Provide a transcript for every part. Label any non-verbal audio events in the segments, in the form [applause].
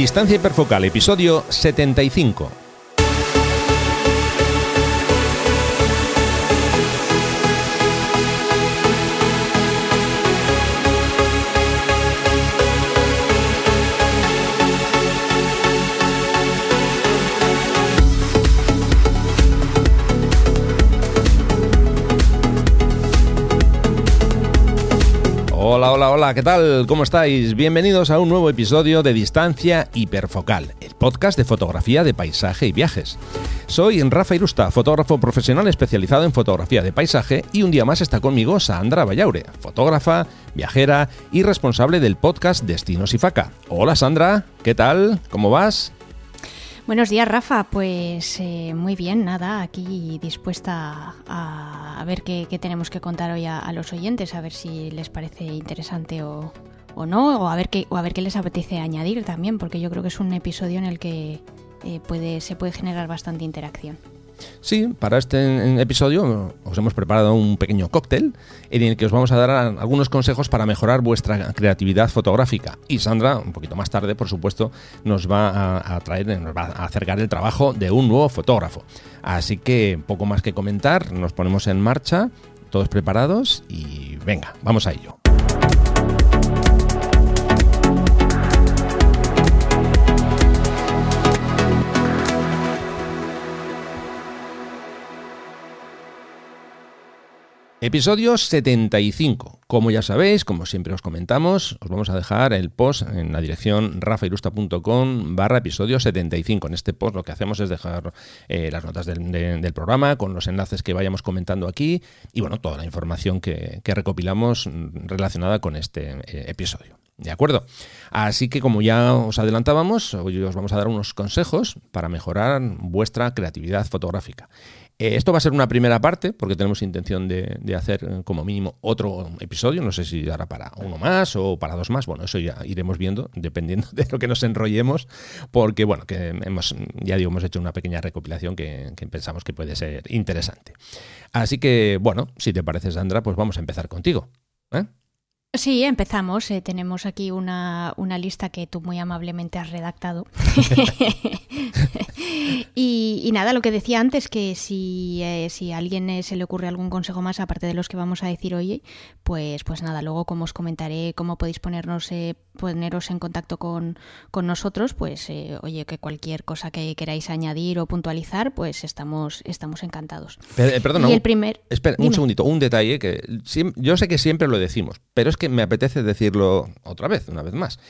Distancia hiperfocal, episodio 75. Hola, hola, hola, ¿qué tal? ¿Cómo estáis? Bienvenidos a un nuevo episodio de Distancia Hiperfocal, el podcast de fotografía de paisaje y viajes. Soy Rafa Irusta, fotógrafo profesional especializado en fotografía de paisaje y un día más está conmigo Sandra Vallaure, fotógrafa, viajera y responsable del podcast Destinos y Faca. Hola Sandra, ¿qué tal? ¿Cómo vas? Buenos días, Rafa. Pues eh, muy bien, nada, aquí dispuesta a, ver qué, tenemos que contar hoy a, los oyentes, a ver si les parece interesante o, no, o a, ver qué, o a ver qué les apetece añadir también, porque yo creo que es un episodio en el que eh, puede, se puede generar bastante interacción. Sí, para este episodio os hemos preparado un pequeño cóctel en el que os vamos a dar algunos consejos para mejorar vuestra creatividad fotográfica. Y Sandra, un poquito más tarde, por supuesto, nos va a, traer, nos va a acercar el trabajo de un nuevo fotógrafo. Así que poco más que comentar, nos ponemos en marcha, todos preparados y venga, vamos a ello. Episodio 75. Como ya sabéis, como siempre os comentamos, os vamos a dejar el post en la dirección rafairusta.com barra episodio 75. En este post lo que hacemos es dejar eh, las notas del, programa con los enlaces que vayamos comentando aquí y bueno, toda la información que, recopilamos relacionada con este eh, episodio. ¿De acuerdo? Así que como ya os adelantábamos, hoy os vamos a dar unos consejos para mejorar vuestra creatividad fotográfica. Eh, esto va a ser una primera parte, porque tenemos intención de, hacer eh, como mínimo otro episodio. No sé si dará para uno más o para dos más. Bueno, eso ya iremos viendo, [laughs] dependiendo de lo que nos enrollemos, porque bueno, que hemos, ya digo, hemos hecho una pequeña recopilación que, pensamos que puede ser interesante. Así que, bueno, si te parece, Sandra, pues vamos a empezar contigo. ¿eh? Sí, empezamos. Eh, tenemos aquí una, lista que tú muy amablemente has redactado. [laughs] y, nada, lo que decía antes, que si, eh, si a alguien eh, se le ocurre algún consejo más, aparte de los que vamos a decir hoy, pues, pues nada, luego como os comentaré cómo podéis ponernos, poneros en contacto con, nosotros, pues oye, que cualquier cosa que queráis añadir o puntualizar, pues estamos, estamos encantados. perdona, el primer... espera, un segundito, un detalle que yo sé que siempre lo decimos, pero es que me apetece decirlo otra vez, una vez más.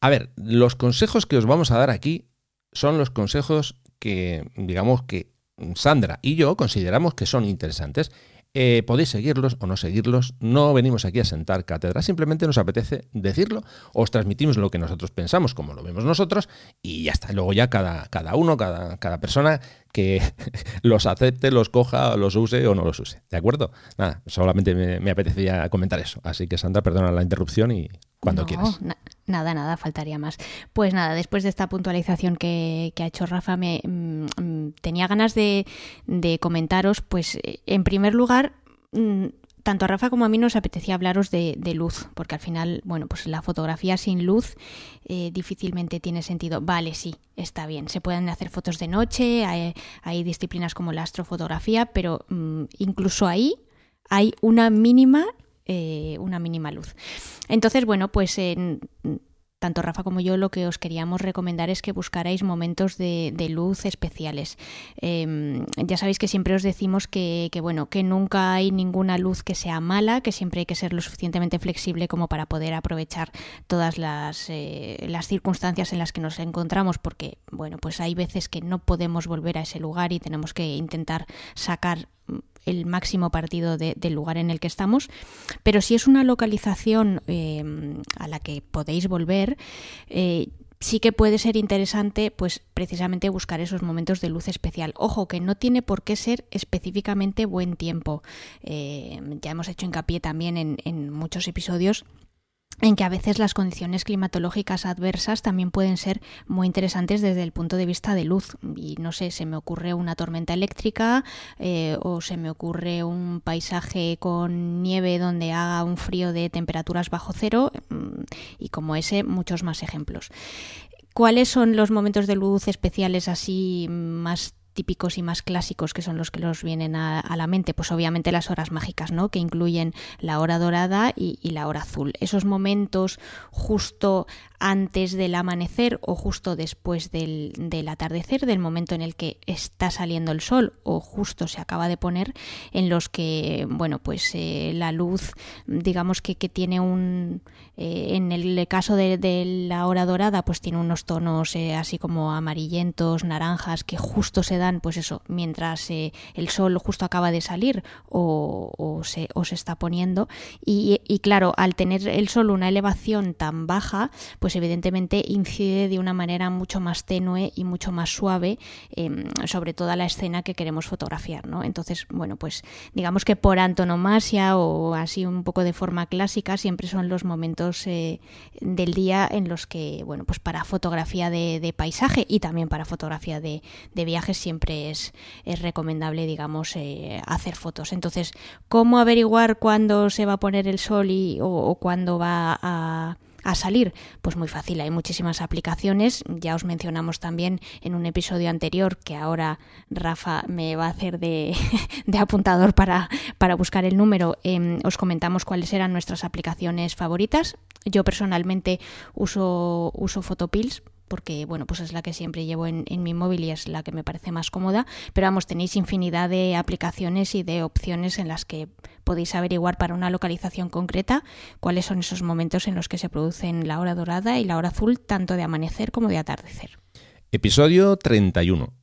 A ver, los consejos que os vamos a dar aquí son los consejos que, digamos que Sandra y yo consideramos que son interesantes. Eh, podéis seguirlos o no seguirlos, no venimos aquí a sentar cátedra, simplemente nos apetece decirlo, os transmitimos lo que nosotros pensamos, como lo vemos nosotros, y ya está. Luego ya cada, cada uno, cada, cada persona que [laughs] los acepte, los coja, los use o no los use. ¿De acuerdo? Nada, solamente me, apetecía comentar eso. Así que Sandra, perdona la interrupción y cuando quieras. nada, nada, faltaría más. Pues nada, después de esta puntualización que, ha hecho Rafa, me mm, mm, tenía ganas de, de comentaros, pues eh, en primer lugar, mm, tanto a Rafa como a mí nos apetecía hablaros de, luz, porque al final, bueno, pues la fotografía sin luz eh, difícilmente tiene sentido. Vale, sí, está bien, se pueden hacer fotos de noche, hay, disciplinas como la astrofotografía, pero mm, incluso ahí hay una mínima, eh, una mínima luz. Entonces, bueno, pues en tanto Rafa como yo lo que os queríamos recomendar es que buscarais momentos de, luz especiales. Em, ya sabéis que siempre os decimos que, bueno, que nunca hay ninguna luz que sea mala, que siempre hay que ser lo suficientemente flexible como para poder aprovechar todas las, eh, las circunstancias en las que nos encontramos, porque bueno, pues hay veces que no podemos volver a ese lugar y tenemos que intentar sacar el máximo partido del lugar en el que estamos, pero si es una localización eh, a la que podéis volver, eh, sí que puede ser interesante, pues precisamente buscar esos momentos de luz especial. Ojo, que no tiene por qué ser específicamente buen tiempo. Eh, ya hemos hecho hincapié también en, en muchos episodios en que a veces las condiciones climatológicas adversas también pueden ser muy interesantes desde el punto de vista de luz. Y no sé, se me ocurre una tormenta eléctrica eh, o se me ocurre un paisaje con nieve donde haga un frío de temperaturas bajo cero mm, y como ese muchos más ejemplos. ¿Cuáles son los momentos de luz especiales así más típicos y más clásicos que son los que nos vienen a, la mente, pues obviamente las horas mágicas, ¿no? Que incluyen la hora dorada y, la hora azul. Esos momentos justo antes del amanecer o justo después del, atardecer, del momento en el que está saliendo el sol o justo se acaba de poner, en los que, bueno, pues eh, la luz, digamos que, que tiene un, eh, en el caso de, la hora dorada, pues tiene unos tonos eh, así como amarillentos, naranjas, que justo se dan, pues eso, mientras el sol justo acaba de salir o, se, se, está poniendo. Y, y claro, al tener el sol una elevación tan baja, pues pues evidentemente incide de una manera mucho más tenue y mucho más suave em, sobre toda la escena que queremos fotografiar, ¿no? Entonces, bueno, pues digamos que por antonomasia o así un poco de forma clásica siempre son los momentos eh, del día en los que, bueno, pues para fotografía de, paisaje y también para fotografía de, viajes siempre es, recomendable, digamos, eh, hacer fotos. Entonces, ¿cómo averiguar cuándo se va a poner el sol y, o cuándo va a a salir? Pues muy fácil, hay muchísimas aplicaciones, ya os mencionamos también en un episodio anterior que ahora Rafa me va a hacer de, [laughs] apuntador para, para, buscar el número, em, os comentamos cuáles eran nuestras aplicaciones favoritas. Yo personalmente uso, uso Photopills porque bueno, pues es la que siempre llevo en, mi móvil y es la que me parece más cómoda, pero vamos, tenéis infinidad de aplicaciones y de opciones en las que podéis averiguar para una localización concreta cuáles son esos momentos en los que se producen la hora dorada y la hora azul, tanto de amanecer como de atardecer. Episodio 31.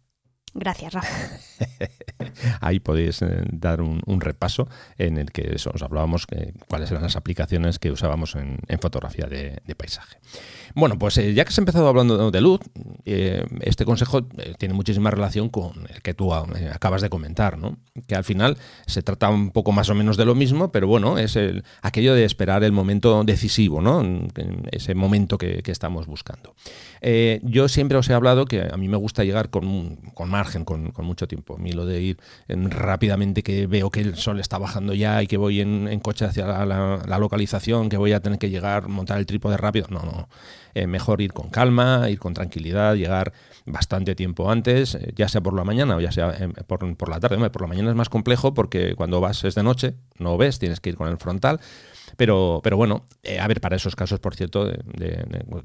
Gracias, Rafa. [laughs] Ahí podéis eh, dar un, repaso en el que os hablábamos que, cuáles eran las aplicaciones que usábamos en, fotografía de, paisaje. Bueno, pues eh, ya que se ha empezado hablando de luz, eh, este consejo tiene muchísima relación con el que tú acabas de comentar, ¿no? que al final se trata un poco más o menos de lo mismo, pero bueno, es el, aquello de esperar el momento decisivo, ¿no? ese momento que, estamos buscando. yo siempre os he hablado que a mí me gusta llegar con, con margen, con, con mucho tiempo a mí lo de ir rápidamente, que veo que el sol está bajando ya y que voy en, coche hacia la, localización, que voy a tener que llegar, montar el trípode rápido. No, no. Eh, mejor ir con calma, ir con tranquilidad, llegar bastante tiempo antes, eh, ya sea por la mañana o ya sea eh, por, la tarde. por la mañana es más complejo porque cuando vas es de noche, no ves, tienes que ir con el frontal. Pero, pero bueno, eh, a ver, para esos casos, por cierto, de,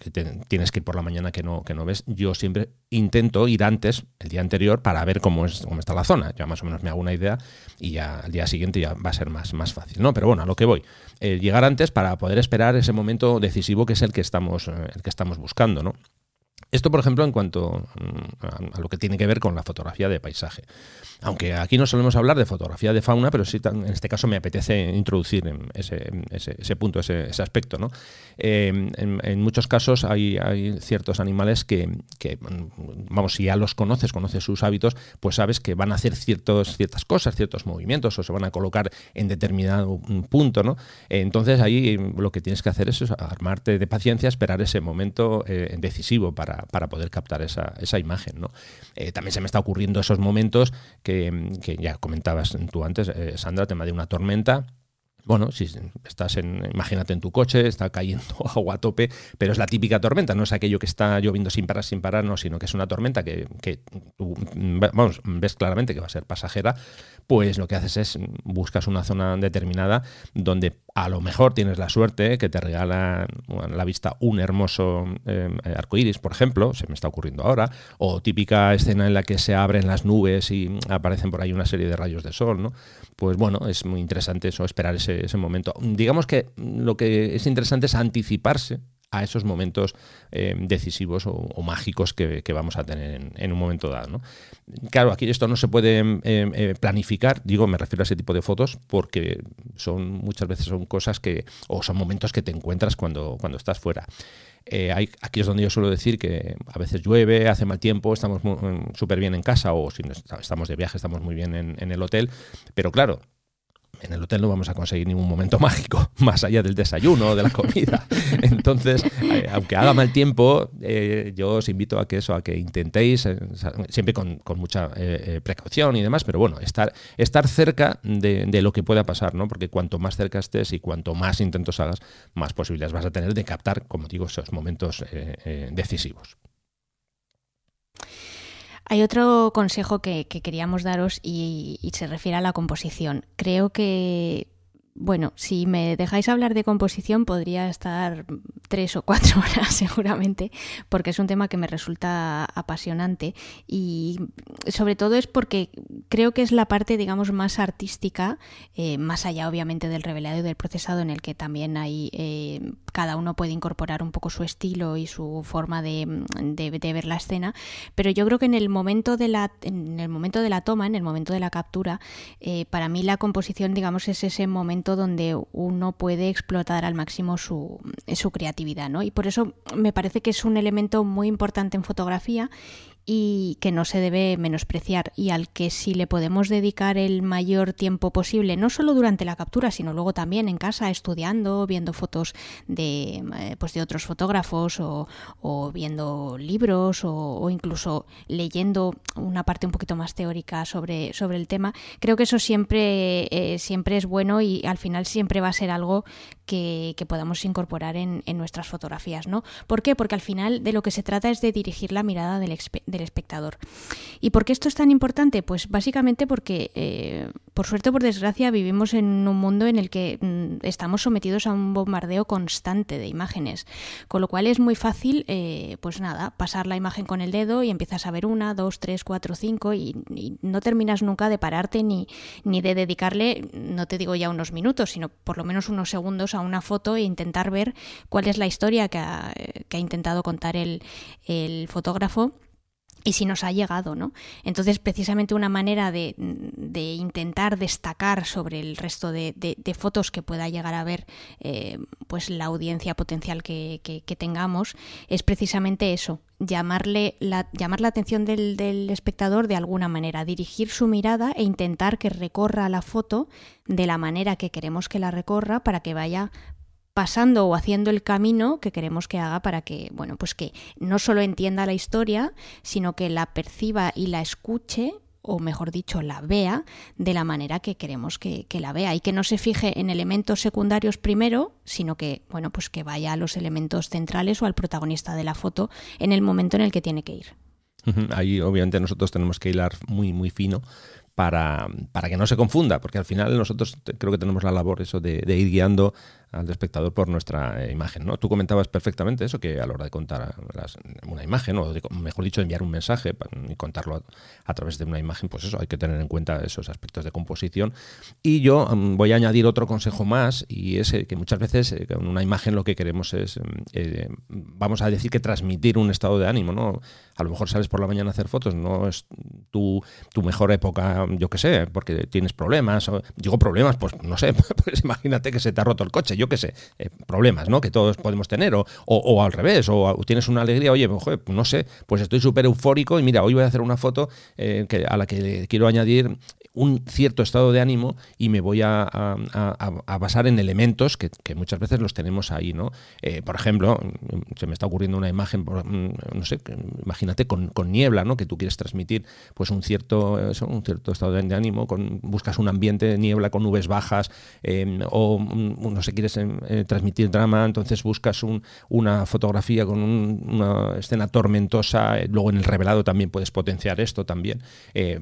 que tienes que ir por la mañana que no, que no ves, yo siempre intento ir antes, el día anterior, para ver cómo, es, cómo está la zona. Ya más o menos me hago una idea y ya al día siguiente ya va a ser más, más fácil. ¿no? Pero bueno, a lo que voy. llegar antes para poder esperar ese momento decisivo que es el que estamos, eh, el que estamos buscando, ¿no? Esto, por ejemplo, en cuanto mm, a lo que tiene que ver con la fotografía de paisaje. Aunque aquí no solemos hablar de fotografía de fauna, pero sí en este caso me apetece introducir ese, ese, punto, ese, aspecto. ¿no? Em, en, muchos casos hay, ciertos animales que, vamos, si ya los conoces, conoces sus hábitos, pues sabes que van a hacer ciertos, ciertas cosas, ciertos movimientos o se van a colocar en determinado punto. ¿no? Entonces ahí lo que tienes que hacer es armarte de paciencia, esperar ese momento eh, decisivo para, poder captar esa, esa imagen. ¿no? Eh, también se me está ocurriendo esos momentos que que, ya comentabas tú antes, eh, Sandra, tema de una tormenta. Bueno, si estás en, imagínate en tu coche, está cayendo [laughs] agua a tope, pero es la típica tormenta, no es aquello que está lloviendo sin parar, sin parar, no, sino que es una tormenta que, que vamos, ves claramente que va a ser pasajera, pues lo que haces es buscas una zona determinada donde a lo mejor tienes la suerte que te regala a la vista un hermoso eh, arco iris, por ejemplo, se me está ocurriendo ahora, o típica escena en la que se abren las nubes y aparecen por ahí una serie de rayos de sol, ¿no? Pues bueno, es muy interesante eso, esperar ese momento. Digamos que lo que es interesante es anticiparse a esos momentos eh, decisivos o, mágicos que, vamos a tener en, un momento dado. Claro, aquí esto no se puede em, em, eh, planificar, digo, me refiero a ese tipo de fotos, porque son muchas veces son cosas que, o son momentos que te encuentras cuando, cuando estás fuera. Eh, aquí es donde yo suelo decir que a veces llueve, hace mal tiempo, estamos súper bien en casa o si estamos de viaje estamos muy bien en, en el hotel, pero claro, en el hotel no vamos a conseguir ningún momento [laughs] mágico, más allá del desayuno o de la comida. [laughs] Entonces, eh, aunque haga mal tiempo, eh, yo os invito a que eso, a que intentéis, eh, siempre con, mucha precaución y demás, pero bueno, estar, estar cerca de, lo que pueda pasar, ¿no? Porque cuanto más cerca estés y cuanto más intentos hagas, más posibilidades vas a tener de captar, como digo, esos momentos decisivos. Hay otro consejo que, queríamos daros y, se refiere a la composición. Creo que bueno, si me dejáis hablar de composición podría estar tres o cuatro [laughs] horas seguramente, porque es un tema que me resulta apasionante. Y sobre todo es porque creo que es la parte, digamos, más artística, eh, más allá obviamente del revelado y del procesado en el que también hay, eh, cada uno puede incorporar un poco su estilo y su forma de, ver la escena, pero yo creo que en el momento de la, en el momento de la toma, en el momento de la captura, eh, para mí la composición, digamos, es ese momento donde uno puede explotar al máximo su, su creatividad, ¿no? Y por eso me parece que es un elemento muy importante en fotografía y que no se debe menospreciar y al que si le podemos dedicar el mayor tiempo posible, no solo durante la captura, sino luego también en casa estudiando, viendo fotos de, eh, pues de otros fotógrafos o, viendo libros o, incluso leyendo una parte un poquito más teórica sobre, sobre el tema, creo que eso siempre, eh, siempre es bueno y al final siempre va a ser algo que, podamos incorporar en, nuestras fotografías, ¿no? ¿Por qué? Porque al final de lo que se trata es de dirigir la mirada del, espectador. ¿Y por qué esto es tan importante? Pues básicamente porque, eh, por suerte o por desgracia, vivimos en un mundo en el que mm, estamos sometidos a un bombardeo constante de imágenes, con lo cual es muy fácil, eh, pues nada, pasar la imagen con el dedo y empiezas a ver una, dos, tres, cuatro, cinco y, no terminas nunca de pararte ni, ni de dedicarle, no te digo ya unos minutos, sino por lo menos unos segundos a una foto e intentar ver cuál es la historia que ha, que ha intentado contar el, el fotógrafo y si nos ha llegado, ¿no? Entonces, precisamente una manera de, de intentar destacar sobre el resto de, de, fotos que pueda llegar a ver eh, pues la audiencia potencial que, que, tengamos es precisamente eso, llamarle la, llamar la atención del, del espectador de alguna manera, dirigir su mirada e intentar que recorra la foto de la manera que queremos que la recorra para que vaya pasando o haciendo el camino que queremos que haga para que, bueno, pues que no solo entienda la historia, sino que la perciba y la escuche o mejor dicho, la vea de la manera que queremos que, la vea y que no se fije en elementos secundarios primero, sino que, bueno, pues que vaya a los elementos centrales o al protagonista de la foto en el momento en el que tiene que ir. Ahí obviamente nosotros tenemos que hilar muy, muy fino para, para que no se confunda, porque al final nosotros creo que tenemos la labor eso de, de ir guiando al espectador por nuestra eh, imagen. ¿no? Tú comentabas perfectamente eso, que a la hora de contar una imagen, o mejor dicho, enviar un mensaje y contarlo a, través de una imagen, pues eso, hay que tener en cuenta esos aspectos de composición. Y yo mm, voy a añadir otro consejo más, y es que muchas veces eh, con una imagen lo que queremos es, mm, eh, vamos a decir que transmitir un estado de ánimo, ¿no? A lo mejor sales por la mañana a hacer fotos, no es tu, tu mejor época, yo qué sé, porque tienes problemas, o, digo problemas, pues no sé, [laughs] pues imagínate que se te ha roto el coche qué sé, eh, problemas, ¿no? Que todos podemos tener, o, o, al revés, o tienes una alegría, oye, no sé, pues estoy súper eufórico y mira, hoy voy a hacer una foto eh, que, a la que quiero añadir un cierto estado de ánimo y me voy a, basar en elementos que, muchas veces los tenemos ahí, ¿no? Eh, por ejemplo, se me está ocurriendo una imagen, mm, no sé, imagínate con, niebla, ¿no? Que tú quieres transmitir, pues un cierto, un cierto estado de ánimo, con, buscas un ambiente de niebla con nubes bajas, em, o mm, no sé, quieres em, eh, transmitir drama, entonces buscas una fotografía con una escena tormentosa, eh, luego en el revelado también puedes potenciar esto también,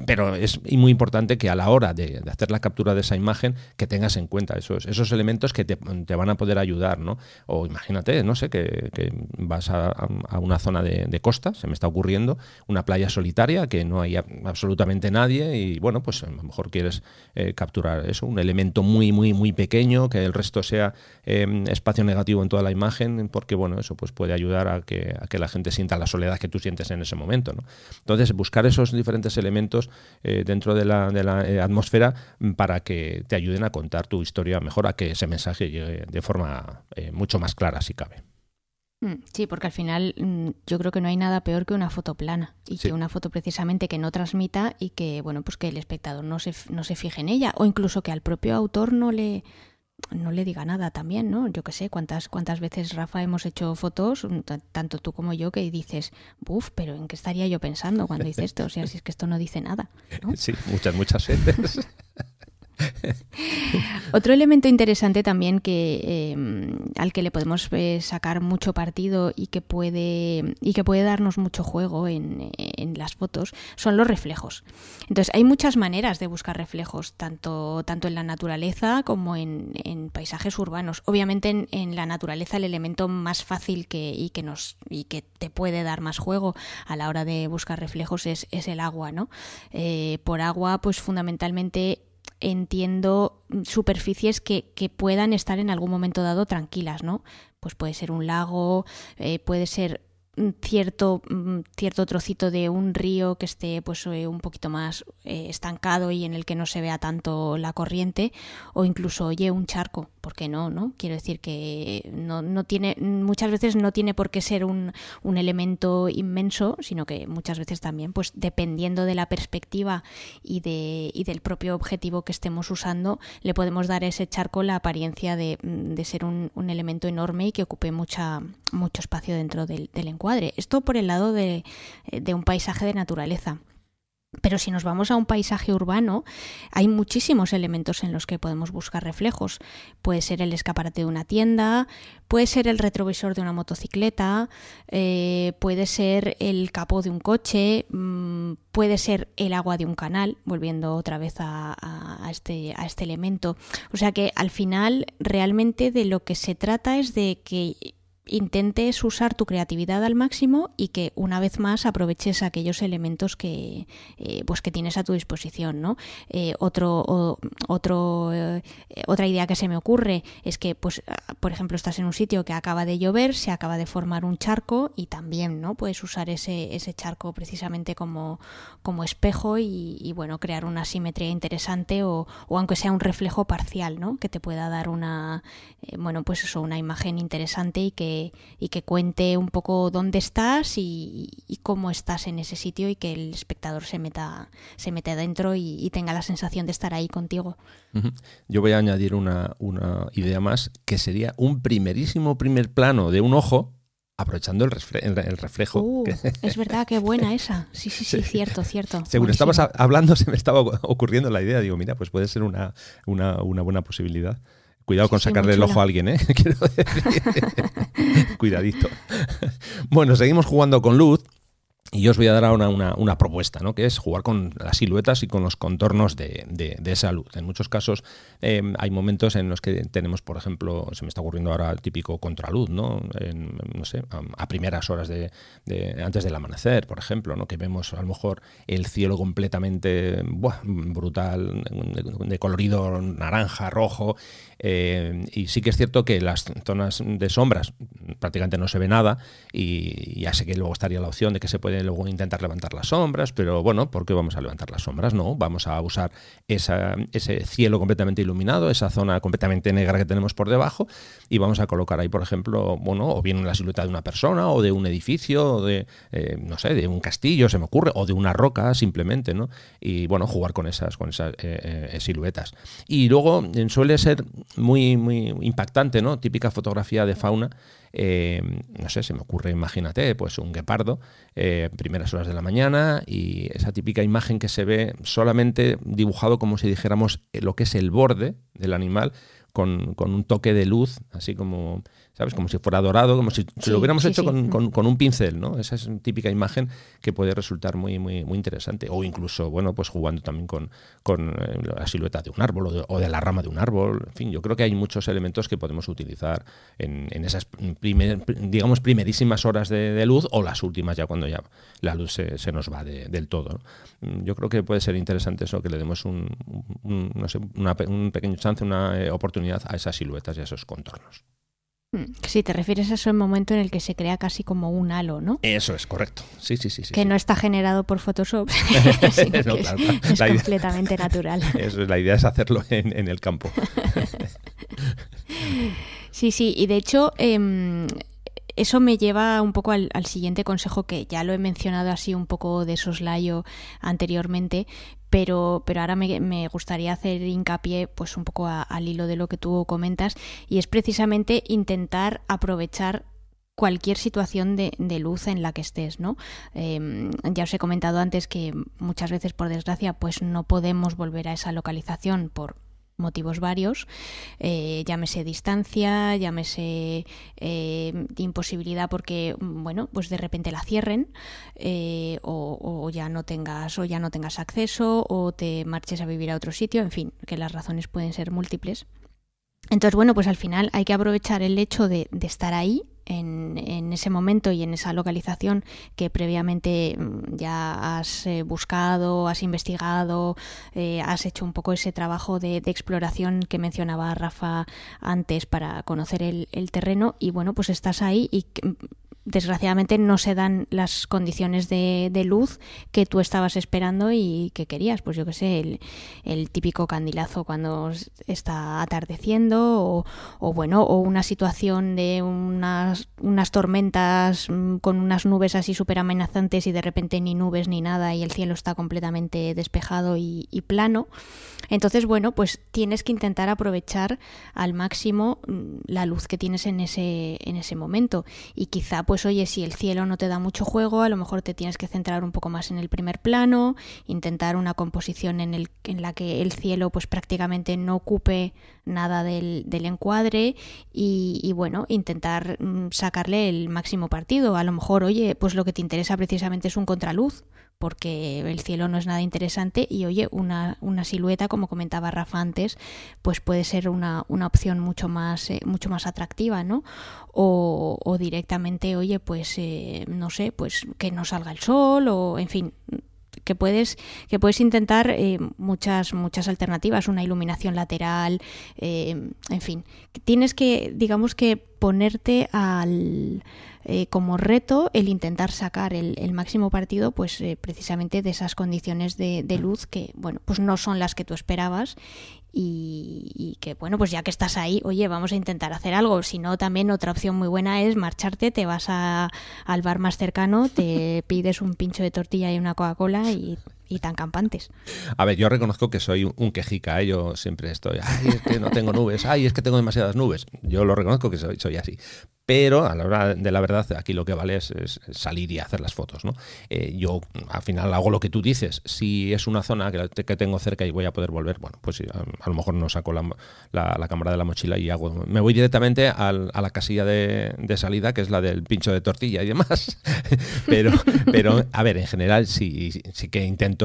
pero es muy importante que a la hora de, hacer la captura de esa imagen, que tengas en cuenta esos, esos elementos que te, van a poder ayudar, ¿no? O imagínate, no sé, que, vas a, una zona de, costa, se me está ocurriendo, una playa solitaria que no hay absolutamente nadie y bueno, pues a lo mejor quieres eh, capturar eso, un elemento muy, muy, muy pequeño, que el resto sea em, espacio negativo en toda la imagen, porque bueno, eso pues puede ayudar a que, a que la gente sienta la soledad que tú sientes en ese momento, ¿no? Entonces, buscar esos diferentes elementos eh, dentro de la eh, atmósfera mm, para que te ayuden a contar tu historia mejor, a que ese mensaje llegue de forma eh, mucho más clara si cabe. Mm, sí, porque al final mm, yo creo que no hay nada peor que una foto plana y que una foto precisamente que no transmita y que bueno pues que el espectador no se, no se fije en ella o incluso que al propio autor no le no le diga nada también, ¿no? Yo qué sé, cuántas, cuántas veces, Rafa, hemos hecho fotos, tanto tú como yo, que dices, buf, pero ¿en qué estaría yo pensando cuando hice esto? O sea, si es que esto no dice nada. [laughs] Sí, muchas, muchas veces. [laughs] Otro elemento interesante también que em, al que le podemos eh, sacar mucho partido y que puede y que puede darnos mucho juego en, las fotos son los reflejos. Entonces hay muchas maneras de buscar reflejos tanto tanto en la naturaleza como en, paisajes urbanos. Obviamente en, la naturaleza el elemento más fácil que y que nos y que te puede dar más juego a la hora de buscar reflejos es, es el agua, ¿no? Eh, por agua pues fundamentalmente entiendo superficies que, que, puedan estar en algún momento dado tranquilas, ¿no? Pues puede ser un lago, eh, puede ser cierto, mm, cierto trocito de un río que esté pues eh, un poquito más eh, estancado y en el que no se vea tanto la corriente o incluso oye un charco ¿por qué no? no? quiero decir que no, no tiene muchas veces no tiene por qué ser un, un, elemento inmenso sino que muchas veces también pues dependiendo de la perspectiva y, de, y del propio objetivo que estemos usando le podemos dar a ese charco la apariencia de, de ser un, elemento enorme y que ocupe mucha mucho espacio dentro del, del. Esto por el lado de, de un paisaje de naturaleza. Pero si nos vamos a un paisaje urbano, hay muchísimos elementos en los que podemos buscar reflejos. Puede ser el escaparate de una tienda, puede ser el retrovisor de una motocicleta, eh, puede ser el capó de un coche, mm, puede ser el agua de un canal, volviendo otra vez a, este, a este elemento. O sea que al final realmente de lo que se trata es de que intentes usar tu creatividad al máximo y que una vez más aproveches aquellos elementos que, eh, pues que tienes a tu disposición. ¿no? Eh, otro, otro, eh, otra idea que se me ocurre es que, pues, por ejemplo, estás en un sitio que acaba de llover, se acaba de formar un charco y también ¿no? puedes usar ese, ese charco precisamente como, como espejo y, bueno, crear una simetría interesante o, o, aunque sea un reflejo parcial, ¿no? que te pueda dar una, bueno, pues eso, una imagen interesante y que y que cuente un poco dónde estás y, cómo estás en ese sitio y que el espectador se meta, se mete dentro y, tenga la sensación de estar ahí contigo. Yo voy a añadir una, idea más, que sería un primerísimo primer plano de un ojo aprovechando el, reflejo. Uh, [laughs] es verdad, qué buena esa. Sí, sí, sí, cierto, cierto. Según estabas hablando, [laughs] se me estaba ocurriendo la idea. Digo, mira, pues puede ser una, una, una buena posibilidad. Cuidado con sacarle el ojo a alguien, ¿eh? [laughs] Quiero decir. [laughs] Cuidadito. bueno, seguimos jugando con luz. Y yo os voy a dar ahora una, propuesta, ¿no? que es jugar con las siluetas y con los contornos de, esa luz. En muchos casos em, hay momentos en los que tenemos, por ejemplo, se me está ocurriendo ahora el típico contraluz, ¿no? no sé, a, primeras horas de, antes del amanecer, por ejemplo, ¿no? que vemos a lo mejor el cielo completamente brutal, de, colorido naranja, rojo, eh, y sí que es cierto que las zonas de sombras prácticamente no se ve nada y ya sé que luego estaría la opción de que se puede luego intentar levantar las sombras, pero bueno, ¿por qué vamos a levantar las sombras? No, vamos a usar ese cielo completamente iluminado, esa zona completamente negra que tenemos por debajo y vamos a colocar ahí, por ejemplo, bueno, o bien la silueta de una persona o de un edificio o de, eh, no sé, de un castillo, se me ocurre, o de una roca simplemente, ¿no? Y bueno, jugar con esas, con esas eh, siluetas. Y luego suele ser muy, muy impactante, ¿no? Típica fotografía de fauna. Eh, no sé, se me ocurre, imagínate, pues un guepardo, eh, primeras horas de la mañana, y esa típica imagen que se ve solamente dibujado como si dijéramos lo que es el borde del animal, con, con un toque de luz, así como ¿sabes? Como si fuera dorado, como si, lo hubiéramos hecho con, un pincel, ¿no? Esa es una típica imagen que puede resultar muy, muy, muy interesante. O incluso, bueno, pues jugando también con, con eh, la silueta de un árbol o de, la rama de un árbol. En fin, yo creo que hay muchos elementos que podemos utilizar en, esas, digamos, primerísimas horas de, luz o las últimas ya cuando ya la luz se, nos va del todo. Yo creo que puede ser interesante eso, que le demos un, no sé, un pequeño chance, una eh, oportunidad a esas siluetas y a esos contornos. Mm, sí, te refieres a ese momento en el que se crea casi como un halo, ¿no? Eso es correcto. Sí, sí, sí. que no está generado por Photoshop, [laughs] [laughs] es, completamente natural. [laughs] Eso es, la idea es hacerlo en, el campo. sí, sí, y de hecho em, eso me lleva un poco al, siguiente consejo que ya lo he mencionado así un poco de soslayo anteriormente, pero, pero ahora me, gustaría hacer hincapié pues un poco al hilo de lo que tú comentas y es precisamente intentar aprovechar cualquier situación de, luz en la que estés, ¿no? Em, ya os he comentado antes que muchas veces, por desgracia, pues no podemos volver a esa localización por motivos varios, eh, llámese distancia, llámese eh, imposibilidad porque, bueno, pues de repente la cierren eh, o, ya no tengas o ya no tengas acceso o te marches a vivir a otro sitio, en fin, que las razones pueden ser múltiples. Entonces, bueno, pues al final hay que aprovechar el hecho de, de estar ahí en, ese momento y en esa localización que previamente mm, ya has eh, buscado, has investigado, eh, has hecho un poco ese trabajo de, exploración que mencionaba Rafa antes para conocer el, el terreno y bueno, pues estás ahí y desgraciadamente no se dan las condiciones de, luz que tú estabas esperando y que querías. Pues yo que sé, el, típico candilazo cuando está atardeciendo o, bueno, o una situación de unas, unas tormentas mm, con unas nubes así súper amenazantes y de repente ni nubes ni nada y el cielo está completamente despejado y, plano. Entonces, bueno, pues tienes que intentar aprovechar al máximo mm, la luz que tienes en ese, en ese momento. Y quizá pues oye, si el cielo no te da mucho juego, a lo mejor te tienes que centrar un poco más en el primer plano, intentar una composición en, el, en la que el cielo pues prácticamente no ocupe nada del, encuadre y, bueno, intentar mm, sacarle el máximo partido. A lo mejor, oye, pues lo que te interesa precisamente es un contraluz, porque el cielo no es nada interesante y oye, una, una silueta, como comentaba Rafa antes, pues puede ser una, una opción mucho más, eh, mucho más atractiva, ¿no? O, o directamente, oye, pues eh, no sé, pues que no salga el sol o en fin, que puedes que puedes intentar eh, muchas muchas alternativas una iluminación lateral en fin. Tienes que digamos que ponerte al eh, como reto el intentar sacar el, máximo partido pues eh, precisamente de esas condiciones de, luz que bueno pues no son las que tú esperabas y, que bueno pues ya que estás ahí oye vamos a intentar hacer algo. Si no también otra opción muy buena es marcharte te vas a, al bar más cercano te [laughs] pides un pincho de tortilla y una Coca-Cola y y tan campantes. A ver, yo reconozco que soy un quejica, ¿eh? yo siempre estoy, ay, es que no tengo nubes, ay, es que tengo demasiadas nubes. Yo lo reconozco que soy, soy así pero a la hora de la verdad aquí lo que vale es, salir y hacer las fotos. ¿no? Eh, yo al final hago lo que tú dices. Si es una zona que, tengo cerca y voy a poder volver, bueno, pues a, lo mejor no saco la, la, cámara de la mochila y hago. Me voy directamente a la casilla de, salida, que es la del pincho de tortilla y demás. [laughs] pero, pero, a ver, en general sí, sí que intento,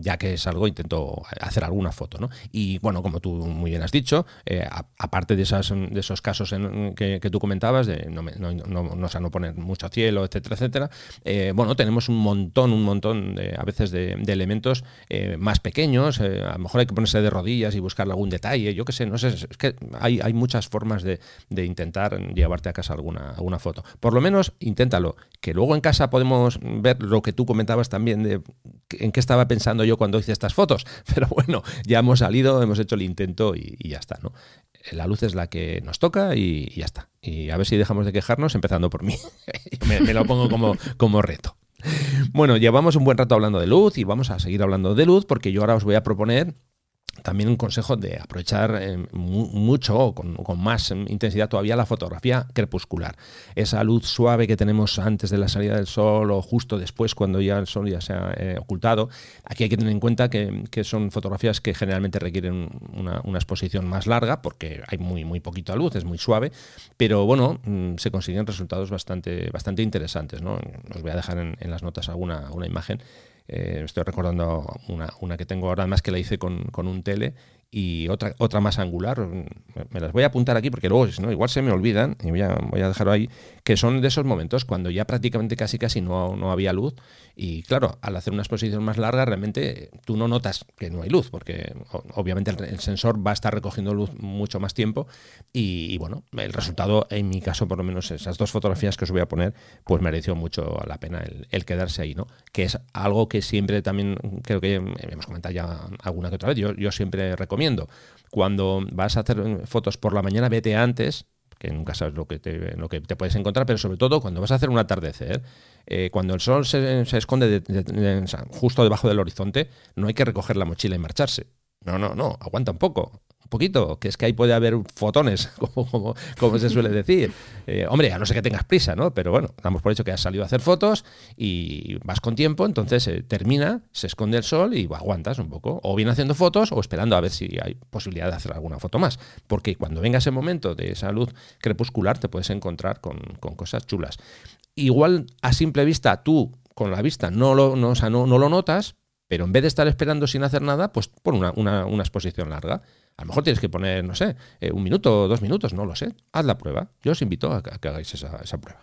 ya que es algo, intento hacer alguna foto. ¿no? Y bueno, como tú muy bien has dicho, eh, aparte de, esas, de esos casos en, que, tú comentabas, de no, no, no, no, poner mucho cielo, etcétera, etcétera. Eh, bueno, tenemos un montón, un montón de, a veces de, elementos eh, más pequeños. A lo mejor hay que ponerse de rodillas y buscar algún detalle. Yo qué sé, no sé. Es que hay, hay muchas formas de, intentar llevarte a casa alguna, alguna foto. Por lo menos inténtalo. Que luego en casa podemos ver lo que tú comentabas también de en qué estaba pensando yo cuando hice estas fotos. [laughs] Pero bueno, ya hemos salido, hemos hecho el intento y, ya está, ¿no? la luz es la que nos toca y, ya está. Y a ver si dejamos de quejarnos, empezando por mí. [laughs] me, me, lo pongo como, como reto. Bueno, llevamos un buen rato hablando de luz y vamos a seguir hablando de luz porque yo ahora os voy a proponer también un consejo de aprovechar eh, mucho o con, más intensidad todavía la fotografía crepuscular. Esa luz suave que tenemos antes de la salida del sol o justo después cuando ya el sol ya se ha eh, ocultado. Aquí hay que tener en cuenta que, son fotografías que generalmente requieren una, exposición más larga porque hay muy, muy poquita luz, es muy suave, pero bueno, mm, se consiguen resultados bastante, bastante interesantes. ¿no? Os voy a dejar en, las notas alguna, alguna imagen eh, estoy recordando una, una, que tengo ahora más que la hice con, con un tele y otra, otra más angular. Me las voy a apuntar aquí porque luego ¿no? igual se me olvidan y voy a, voy a dejarlo ahí, que son de esos momentos cuando ya prácticamente casi casi no, no había luz y claro, al hacer una exposición más larga realmente tú no notas que no hay luz porque obviamente el, sensor va a estar recogiendo luz mucho más tiempo y, bueno, el resultado en mi caso por lo menos esas dos fotografías que os voy a poner pues mereció mucho la pena el, quedarse ahí, ¿no? Que es algo que siempre también creo que hemos comentado ya alguna que otra vez, yo, yo siempre recomiendo cuando vas a hacer fotos por la mañana, vete antes, que nunca sabes lo que te, lo que te puedes encontrar, pero sobre todo cuando vas a hacer un atardecer, eh, cuando el sol se, esconde justo debajo del horizonte, no hay que recoger la mochila y marcharse. No, no, no, aguanta un poco poquito, que es que ahí puede haber fotones, [laughs] como, se suele decir. Eh, hombre, a no ser que tengas prisa, ¿no? Pero bueno, damos por hecho que has salido a hacer fotos y vas con tiempo, entonces eh, termina, se esconde el sol y aguantas un poco. O bien haciendo fotos o esperando a ver si hay posibilidad de hacer alguna foto más. Porque cuando venga ese momento de esa luz crepuscular te puedes encontrar con, cosas chulas. Igual a simple vista tú con la vista no lo, no, no, lo notas, pero en vez de estar esperando sin hacer nada, pues pon una, una exposición larga. A lo mejor tienes que poner, no sé, eh, un minuto o dos minutos, no lo sé. Haz la prueba. Yo os invito a que, hagáis esa, prueba.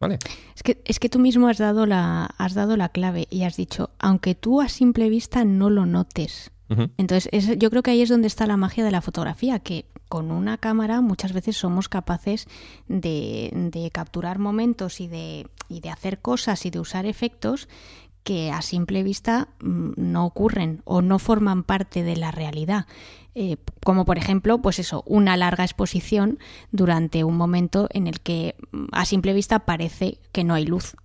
¿Vale? Es que, es que tú mismo has dado, la, has dado la clave y has dicho, aunque tú a simple vista no lo notes. Entonces, yo creo que ahí es donde está la magia de la fotografía, que con una cámara muchas veces somos capaces de, de capturar momentos y de, y de hacer cosas y de usar efectos que a simple vista mm, no ocurren o no forman parte de la realidad. Eh, como por ejemplo, pues eso, una larga exposición durante un momento en el que mm, a simple vista parece que no hay luz,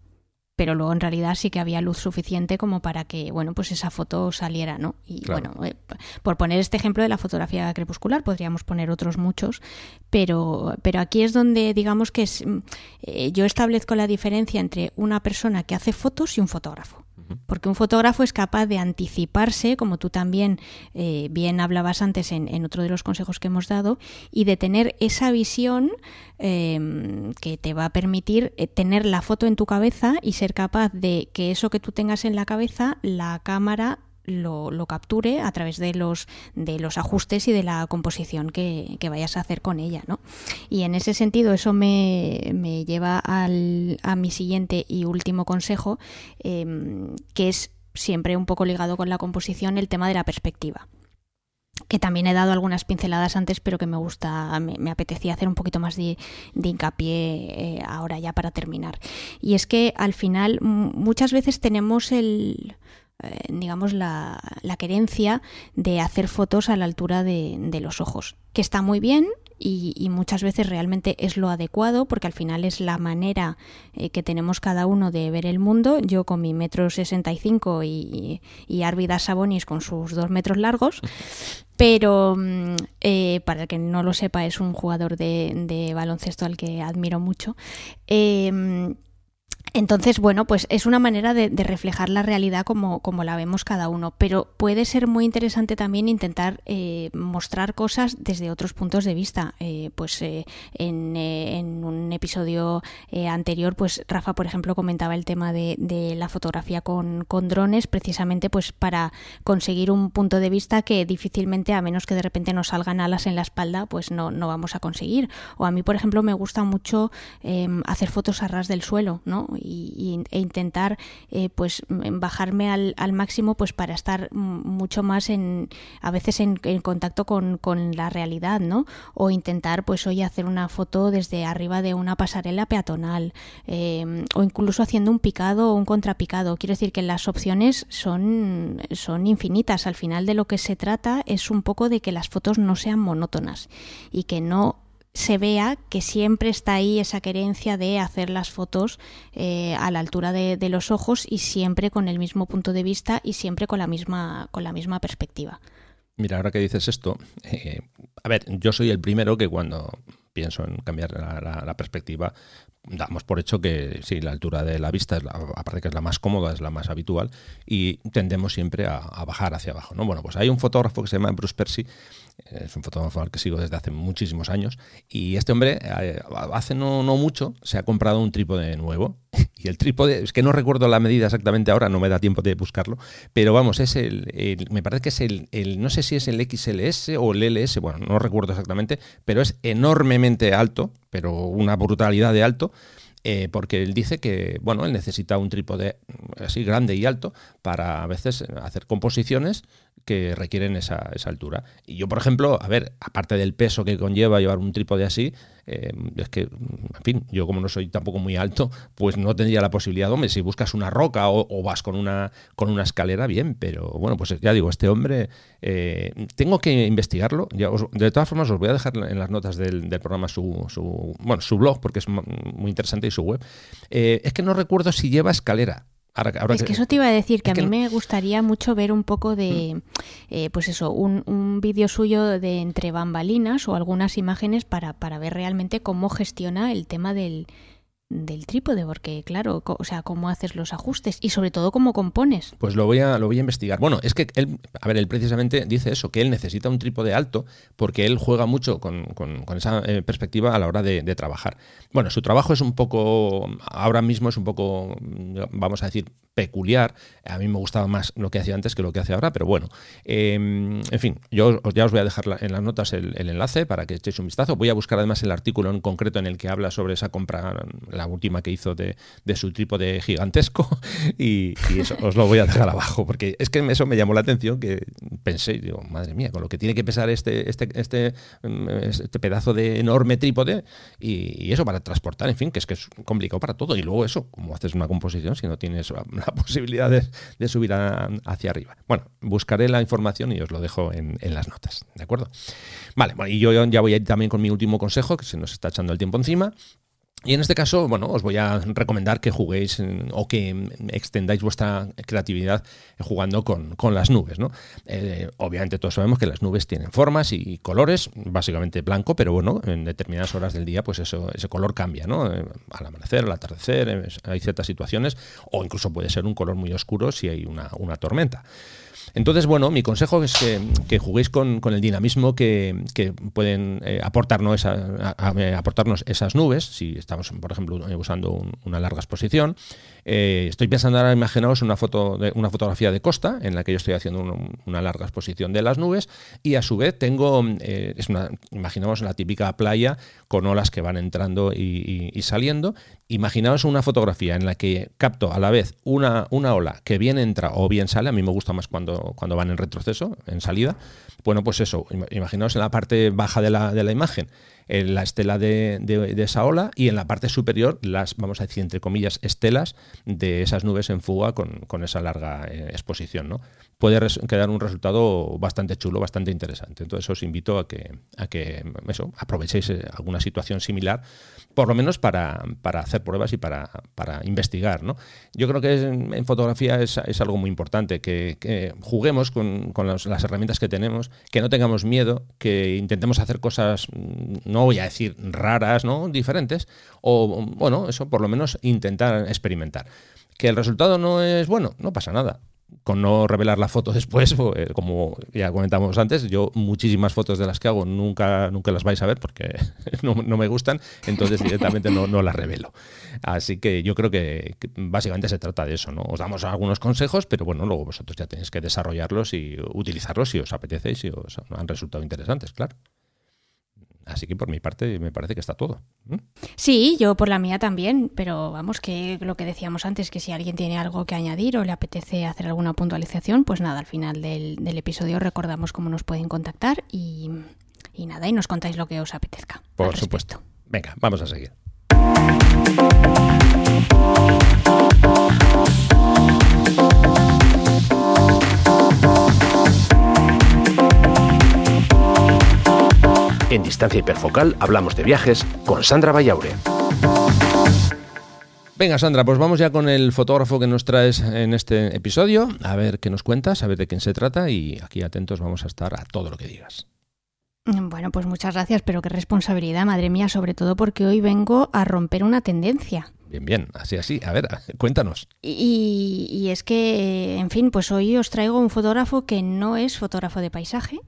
pero luego en realidad sí que había luz suficiente como para que, bueno, pues esa foto saliera, ¿no? Y bueno, eh, por poner este ejemplo de la fotografía crepuscular, podríamos poner otros muchos, pero, pero aquí es donde digamos que es, mm, eh, yo establezco la diferencia entre una persona que hace fotos y un fotógrafo. Porque un fotógrafo es capaz de anticiparse, como tú también eh, bien hablabas antes en, otro de los consejos que hemos dado, y de tener esa visión em, que te va a permitir eh, tener la foto en tu cabeza y ser capaz de que eso que tú tengas en la cabeza, la cámara lo, capture a través de los, de los ajustes y de la composición que, vayas a hacer con ella. ¿no? Y en ese sentido eso me, me lleva a mi siguiente y último consejo, em, que es siempre un poco ligado con la composición, el tema de la perspectiva que también he dado algunas pinceladas antes, pero que me gusta, me, apetecía hacer un poquito más de, hincapié eh, ahora ya para terminar. Y es que al final muchas veces tenemos el, eh, digamos, la, la, querencia de hacer fotos a la altura de, de los ojos, que está muy bien y, muchas veces realmente es lo adecuado porque al final es la manera eh, que tenemos cada uno de ver el mundo. Yo con mi metro sesenta y cinco y, y Arvida Sabonis con sus dos metros largos. [laughs] Pero mm, eh, para el que no lo sepa, es un jugador de, de baloncesto al que admiro mucho. Eh, entonces, bueno, pues es una manera de, reflejar la realidad como, la vemos cada uno, pero puede ser muy interesante también intentar eh, mostrar cosas desde otros puntos de vista. Eh, pues eh, en, en, un episodio anterior, pues Rafa, por ejemplo, comentaba el tema de, de la fotografía con, con, drones, precisamente pues para conseguir un punto de vista que difícilmente, a menos que de repente nos salgan alas en la espalda, pues no, no vamos a conseguir. O a mí, por ejemplo, me gusta mucho hacer fotos a ras del suelo, ¿no? Y, e intentar eh, pues bajarme al, al, máximo pues para estar mucho más en a veces en, contacto con, con, la realidad no o intentar pues hoy hacer una foto desde arriba de una pasarela peatonal em, o incluso haciendo un picado o un contrapicado. Quiero decir que las opciones son son infinitas. Al final de lo que se trata es un poco de que las fotos no sean monótonas y que no se vea que siempre está ahí esa querencia de hacer las fotos eh, a la altura de, los ojos y siempre con el mismo punto de vista y siempre con la misma, con la misma perspectiva. Mira, ahora que dices esto, eh, a ver, yo soy el primero que cuando pienso en cambiar la, perspectiva, damos por hecho que sí, la altura de la vista, es la, aparte que es la más cómoda, es la más habitual, y tendemos siempre a, bajar hacia abajo. ¿no? Bueno, pues hay un fotógrafo que se llama Bruce Percy es un fotógrafo al que sigo desde hace muchísimos años. Y este hombre, eh, hace no, no, mucho, se ha comprado un trípode nuevo. [laughs] Y el trípode, es que no recuerdo la medida exactamente ahora, no me da tiempo de buscarlo. Pero vamos, es el, me parece que es el, el, no sé si es el XLS o el LS, bueno, no recuerdo exactamente, pero es enormemente alto, pero una brutalidad de alto. Eh, porque él dice que bueno él necesita un trípode así grande y alto para a veces hacer composiciones que requieren esa, esa, altura. Y yo, por ejemplo, a ver, aparte del peso que conlleva llevar un trípode así, eh, es que, en fin, yo como no soy tampoco muy alto, pues no tendría la posibilidad, hombre, si buscas una roca o, vas con una, con una escalera, bien, pero bueno, pues ya digo, este hombre, eh, tengo que investigarlo, ya de todas formas os voy a dejar en las notas del, programa su, su, bueno, su blog, porque es muy interesante, y su web. Eh, es que no recuerdo si lleva escalera es que, eso te iba a decir, que a mí me gustaría mucho ver un poco de, mm. eh, pues eso, un, un vídeo suyo de entre bambalinas o algunas imágenes para, para ver realmente cómo gestiona el tema del, del trípode, porque claro, o sea, cómo haces los ajustes y sobre todo cómo compones. Pues lo voy a, lo voy a investigar. Bueno, es que él, a ver, él precisamente dice eso, que él necesita un trípode alto porque él juega mucho con, esa eh, perspectiva a la hora de, trabajar. Bueno, su trabajo es un poco, ahora mismo es un poco, vamos a decir, peculiar. A mí me gustaba más lo que hacía antes que lo que hace ahora, pero bueno. Em, en fin, yo ya os voy a dejar en las notas el, el enlace para que echéis un vistazo. Voy a buscar además el artículo en concreto en el que habla sobre esa compra la última que hizo de, su trípode gigantesco, [laughs] y, eso os lo voy a dejar abajo, porque es que eso me llamó la atención, que pensé, digo, madre mía, con lo que tiene que pesar este, este, este, este pedazo de enorme trípode, y, eso para transportar, en fin, que es que es complicado para todo, y luego eso, como haces una composición si no tienes la [laughs] posibilidad de, subir hacia arriba. Bueno, buscaré la información y os lo dejo en, en las notas, ¿de acuerdo? Vale, bueno, y yo ya voy a ir también con mi último consejo, que se nos está echando el tiempo encima, y en este caso, bueno, os voy a recomendar que juguéis o que extendáis vuestra creatividad jugando con, las nubes. ¿no? Eh, obviamente todos sabemos que las nubes tienen formas y colores, básicamente blanco, pero bueno, en determinadas horas del día, pues eso, ese color cambia, ¿no? Eh, al amanecer, al atardecer, hay ciertas situaciones, o incluso puede ser un color muy oscuro si hay una, una tormenta. Entonces, bueno, mi consejo es que, juguéis con, el dinamismo que, pueden eh, aportarnos, aportarnos esas nubes, si estamos, por ejemplo, usando una larga exposición. Eh, estoy pensando ahora, imaginaos una, foto de, una fotografía de costa en la que yo estoy haciendo una larga exposición de las nubes y a su vez tengo, eh, es una, imaginamos la típica playa con olas que van entrando y, saliendo. Imaginaos una fotografía en la que capto a la vez una, una ola que bien entra o bien sale, a mí me gusta más cuando, cuando van en retroceso, en salida. Bueno, pues eso, imaginaos en la parte baja de la, de la imagen en la estela de, esa ola y en la parte superior las, vamos a decir, entre comillas, estelas de esas nubes en fuga con, esa larga eh, exposición. ¿no? Puede quedar un resultado bastante chulo, bastante interesante. Entonces os invito a que, a que eso, aprovechéis eh, alguna situación similar, por lo menos para, hacer pruebas y para, investigar. ¿no? Yo creo que en fotografía es, algo muy importante, que, juguemos con, las herramientas que tenemos, que no tengamos miedo, que intentemos hacer cosas no no voy a decir raras, ¿no? Diferentes, o bueno, eso por lo menos intentar experimentar. Que el resultado no es bueno, no pasa nada con no revelar la foto [laughs] después, pues, como ya comentamos antes, yo muchísimas fotos de las que hago nunca, nunca las vais a ver porque [laughs] no, me gustan, entonces directamente no, no, las revelo. Así que yo creo que, básicamente se trata de eso, ¿no? Os damos algunos consejos, pero bueno, luego vosotros ya tenéis que desarrollarlos y utilizarlos si os apetece y si os han resultado interesantes, claro. Así que por mi parte me parece que está todo. Sí, yo por la mía también, pero vamos, que lo que decíamos antes, que si alguien tiene algo que añadir o le apetece hacer alguna puntualización, pues nada, al final del, episodio recordamos cómo nos pueden contactar y, y, nada, y nos contáis lo que os apetezca. Por supuesto. Venga, vamos a seguir. En Distancia Hiperfocal hablamos de viajes con Sandra Vallaure. Venga, Sandra, pues vamos ya con el fotógrafo que nos traes en este episodio, a ver qué nos cuentas, a ver de quién se trata y aquí atentos vamos a estar a todo lo que digas. Bueno, pues muchas gracias, pero qué responsabilidad, madre mía, sobre todo porque hoy vengo a romper una tendencia. Bien, bien, así, así. A ver, [laughs] cuéntanos. Y, y, es que, en fin, pues hoy os traigo un fotógrafo que no es fotógrafo de paisaje,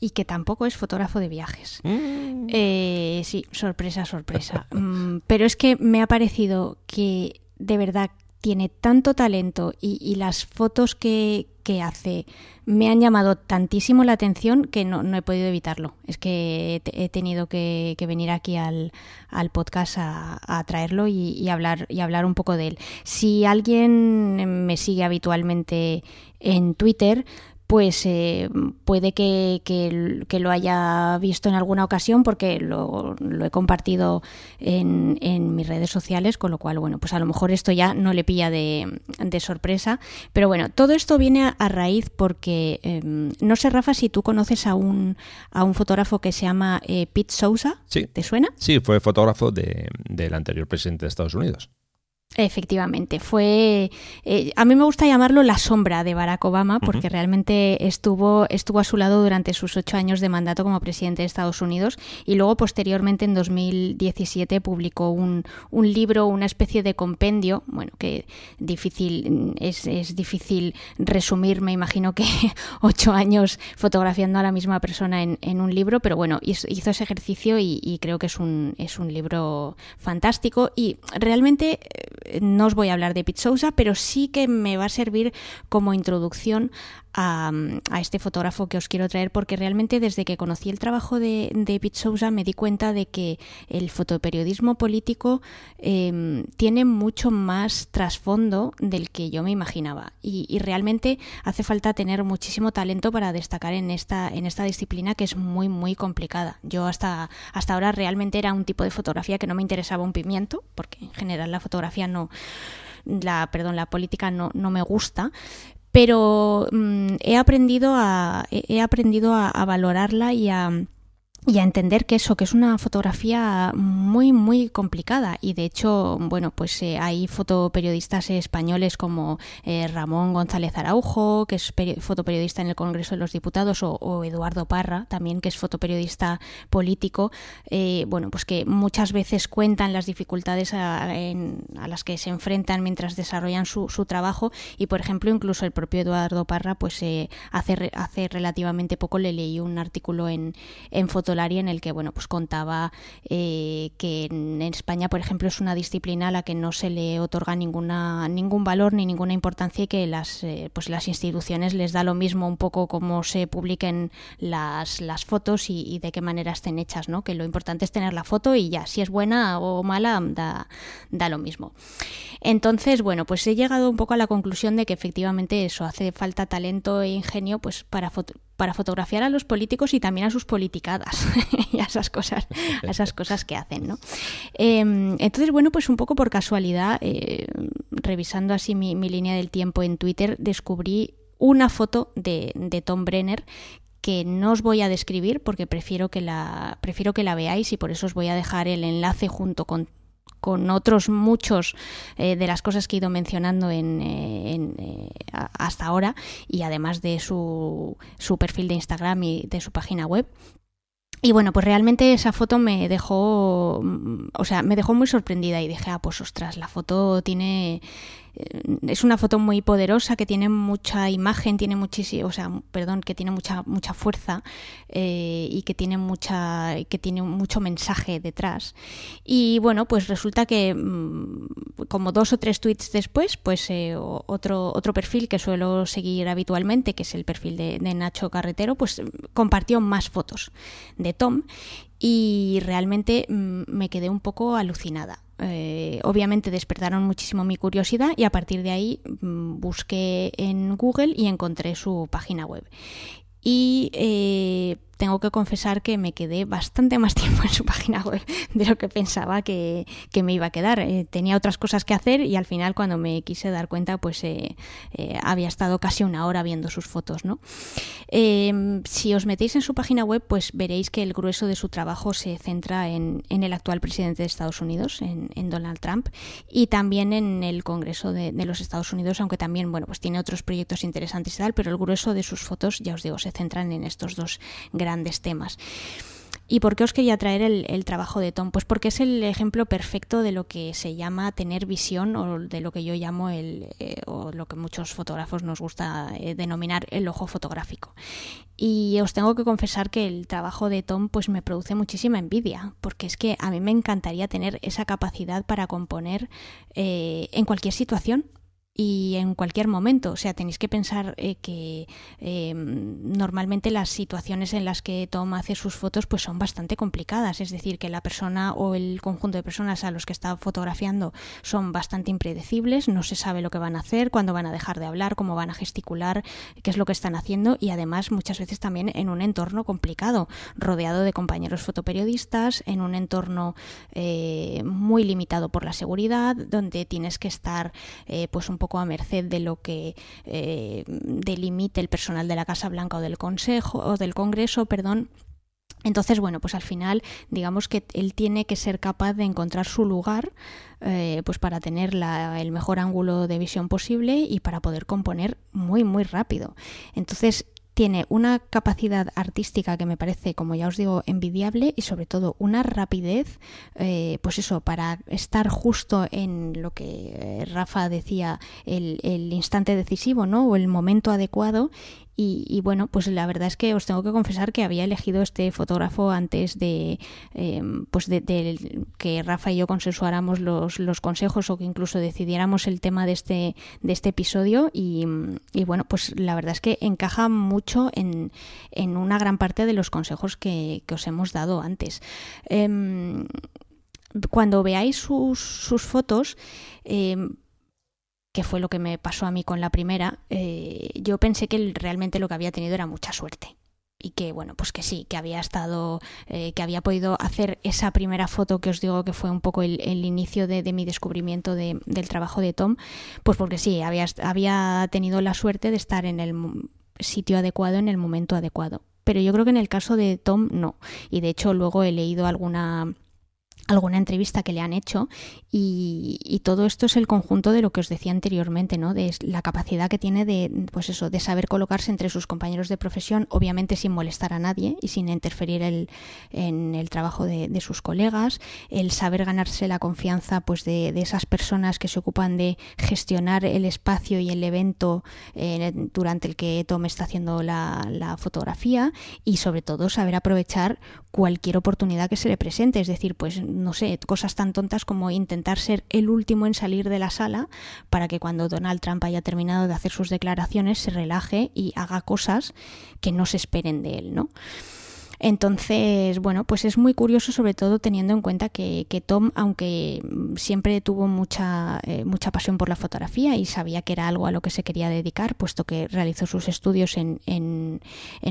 y que tampoco es fotógrafo de viajes. Mm. Eh, sí, sorpresa, sorpresa. Mm, pero es que me ha parecido que de verdad tiene tanto talento y, las fotos que, hace me han llamado tantísimo la atención que no, he podido evitarlo. Es que he, tenido que, venir aquí al, podcast a, traerlo y, hablar, y hablar un poco de él. Si alguien me sigue habitualmente en Twitter, pues eh, puede que, que, lo haya visto en alguna ocasión porque lo, lo he compartido en, en, mis redes sociales, con lo cual, bueno, pues a lo mejor esto ya no le pilla de, de sorpresa. Pero bueno, todo esto viene a, raíz porque, em, no sé, Rafa, si tú conoces a un, a un fotógrafo que se llama eh, Pete Sousa. Sí. ¿Te suena? Sí, fue fotógrafo de, del anterior presidente de Estados Unidos. Efectivamente, fue. Eh, a mí me gusta llamarlo la sombra de Barack Obama, porque realmente estuvo, estuvo a su lado durante sus ocho años de mandato como presidente de Estados Unidos y luego, posteriormente, en 2017, publicó un, un libro, una especie de compendio. Bueno, que difícil es, es difícil resumir, me imagino que [laughs] ocho años fotografiando a la misma persona en, en un libro, pero bueno, hizo, ese ejercicio y, y creo que es un, es un libro fantástico y realmente no os voy a hablar de Pete pero sí que me va a servir como introducción a, este fotógrafo que os quiero traer porque realmente desde que conocí el trabajo de, de Pete Sousa me di cuenta de que el fotoperiodismo político em, tiene mucho más trasfondo del que yo me imaginaba y, realmente hace falta tener muchísimo talento para destacar en esta, en esta disciplina que es muy muy complicada. Yo hasta, hasta ahora realmente era un tipo de fotografía que no me interesaba un pimiento porque en general la fotografía no la perdón la política no, no me gusta pero mm, he aprendido a he aprendido a, a valorarla y a y a entender que eso, que es una fotografía muy, muy complicada. Y de hecho, bueno, pues eh, hay fotoperiodistas españoles como eh, Ramón González Araujo, que es fotoperiodista en el Congreso de los Diputados, o, Eduardo Parra, también, que es fotoperiodista político, eh, bueno, pues que muchas veces cuentan las dificultades a, las que se enfrentan mientras desarrollan su, trabajo. Y, por ejemplo, incluso el propio Eduardo Parra, pues hace, hace relativamente poco le leí un artículo en, en en el que bueno pues contaba eh, que en España por ejemplo es una disciplina a la que no se le otorga ninguna ningún valor ni ninguna importancia y que las eh, pues las instituciones les da lo mismo un poco cómo se publiquen las, las fotos y, de qué manera estén hechas no que lo importante es tener la foto y ya si es buena o mala da, da lo mismo. Entonces bueno pues he llegado un poco a la conclusión de que efectivamente eso hace falta talento e ingenio pues para para fotografiar a los políticos y también a sus politicadas [laughs] y a esas cosas, a esas cosas que hacen, ¿no? Em, entonces, bueno, pues un poco por casualidad, eh, revisando así mi, línea del tiempo en Twitter, descubrí una foto de, Tom Brenner que no os voy a describir porque prefiero que la prefiero que la veáis y por eso os voy a dejar el enlace junto con con otros muchos eh, de las cosas que he ido mencionando en, eh, hasta ahora y además de su, su perfil de Instagram y de su página web. Y bueno, pues realmente esa foto me dejó, o sea, me dejó muy sorprendida y dije, ah, pues ostras, la foto tiene es una foto muy poderosa que tiene mucha imagen, tiene muchísimo, o sea, perdón, que tiene mucha mucha fuerza eh, y que tiene mucha que tiene mucho mensaje detrás. Y bueno, pues resulta que mm, como dos o tres tweets después, pues eh, otro otro perfil que suelo seguir habitualmente, que es el perfil de, de Nacho Carretero, pues compartió más fotos de Tom y realmente mm, me quedé un poco alucinada. Eh, obviamente despertaron muchísimo mi curiosidad y a partir de ahí mm, busqué en Google y encontré su página web. Y eh, tengo que confesar que me quedé bastante más [laughs] tiempo en su página web de lo que pensaba que, me iba a quedar. Eh, tenía otras cosas que hacer y al final cuando me quise dar cuenta pues eh, eh, había estado casi una hora viendo sus fotos. ¿no? si os metéis en su página web pues veréis que el grueso de su trabajo se centra en, el actual presidente de Estados Unidos, en, Donald Trump, y también en el Congreso de, de, los Estados Unidos, aunque también bueno pues tiene otros proyectos interesantes y tal, pero el grueso de sus fotos, ya os digo, se centran en estos dos grandes grandes temas. ¿Y por qué os quería traer el, trabajo de Tom? Pues porque es el ejemplo perfecto de lo que se llama tener visión o de lo que yo llamo el, eh, o lo que muchos fotógrafos nos gusta eh, denominar el ojo fotográfico. Y os tengo que confesar que el trabajo de Tom pues me produce muchísima envidia, porque es que a mí me encantaría tener esa capacidad para componer eh, en cualquier situación y en cualquier momento. O sea, tenéis que pensar eh, que eh, normalmente las situaciones en las que Tom hace sus fotos pues son bastante complicadas. Es decir, que la persona o el conjunto de personas a los que está fotografiando son bastante impredecibles, no se sabe lo que van a hacer, cuándo van a dejar de hablar, cómo van a gesticular, qué es lo que están haciendo y además muchas veces también en un entorno complicado, rodeado de compañeros fotoperiodistas, en un entorno eh, muy limitado por la seguridad, donde tienes que estar pues un poco a merced de lo que eh, delimite el personal de la Casa Blanca o del Consejo o del Congreso, perdón. Entonces, bueno, pues al final, digamos que él tiene que ser capaz de encontrar su lugar, eh, pues para tener el mejor ángulo de visión posible y para poder componer muy, muy rápido. Entonces, tiene una capacidad artística que me parece, como ya os digo, envidiable y sobre todo una rapidez, eh, pues eso, para estar justo en lo que Rafa decía, el, el instante decisivo, ¿no? O el momento adecuado y, bueno, pues la verdad es que os tengo que confesar que había elegido este fotógrafo antes de, em, pues de, que Rafa y yo consensuáramos los, los, consejos o que incluso decidiéramos el tema de este, de este episodio. Y, bueno, pues la verdad es que encaja mucho en, en una gran parte de los consejos que, os hemos dado antes. Em, cuando veáis sus, sus fotos, em, que fue lo que me pasó a mí con la primera, eh, yo pensé que realmente lo que había tenido era mucha suerte. Y que bueno, pues que sí, que había estado, eh, que había podido hacer esa primera foto que os digo que fue un poco el, inicio de, mi descubrimiento del trabajo de Tom, pues porque sí, había, había tenido la suerte de estar en el sitio adecuado en el momento adecuado. Pero yo creo que en el caso de Tom no. Y de hecho luego he leído alguna alguna entrevista que le han hecho y, todo esto es el conjunto de lo que os decía anteriormente, ¿no? De la capacidad que tiene de, pues eso, de saber colocarse entre sus compañeros de profesión, obviamente sin molestar a nadie y sin interferir el, en el trabajo de, sus colegas, el saber ganarse la confianza pues de, esas personas que se ocupan de gestionar el espacio y el evento eh, durante el que Tom está haciendo la fotografía y sobre todo saber aprovechar cualquier oportunidad que se le presente, es decir, pues no sé, cosas tan tontas como intentar ser el último en salir de la sala para que cuando Donald Trump haya terminado de hacer sus declaraciones se relaje y haga cosas que no se esperen de él, ¿no? Entonces, bueno, pues es muy curioso, sobre todo teniendo en cuenta que, Tom, aunque siempre tuvo mucha, eh, mucha pasión por la fotografía y sabía que era algo a lo que se quería dedicar, puesto que realizó sus estudios en, en,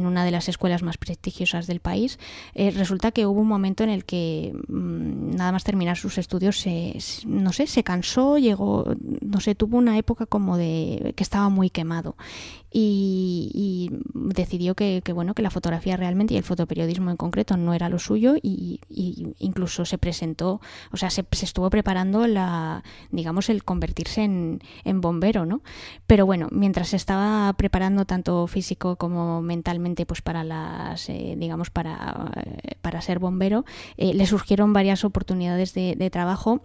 una de las escuelas más prestigiosas del país, eh, resulta que hubo un momento en el que mm, nada más terminar sus estudios, se, no sé, se cansó, llegó, no sé, tuvo una época como de que estaba muy quemado y, decidió que, bueno que la fotografía realmente y el fotoperiodismo en concreto no era lo suyo y, incluso se presentó o sea se, estuvo preparando la digamos el convertirse en, bombero no pero bueno mientras se estaba preparando tanto físico como mentalmente pues para las eh, digamos para, para ser bombero eh, le surgieron varias oportunidades de, de trabajo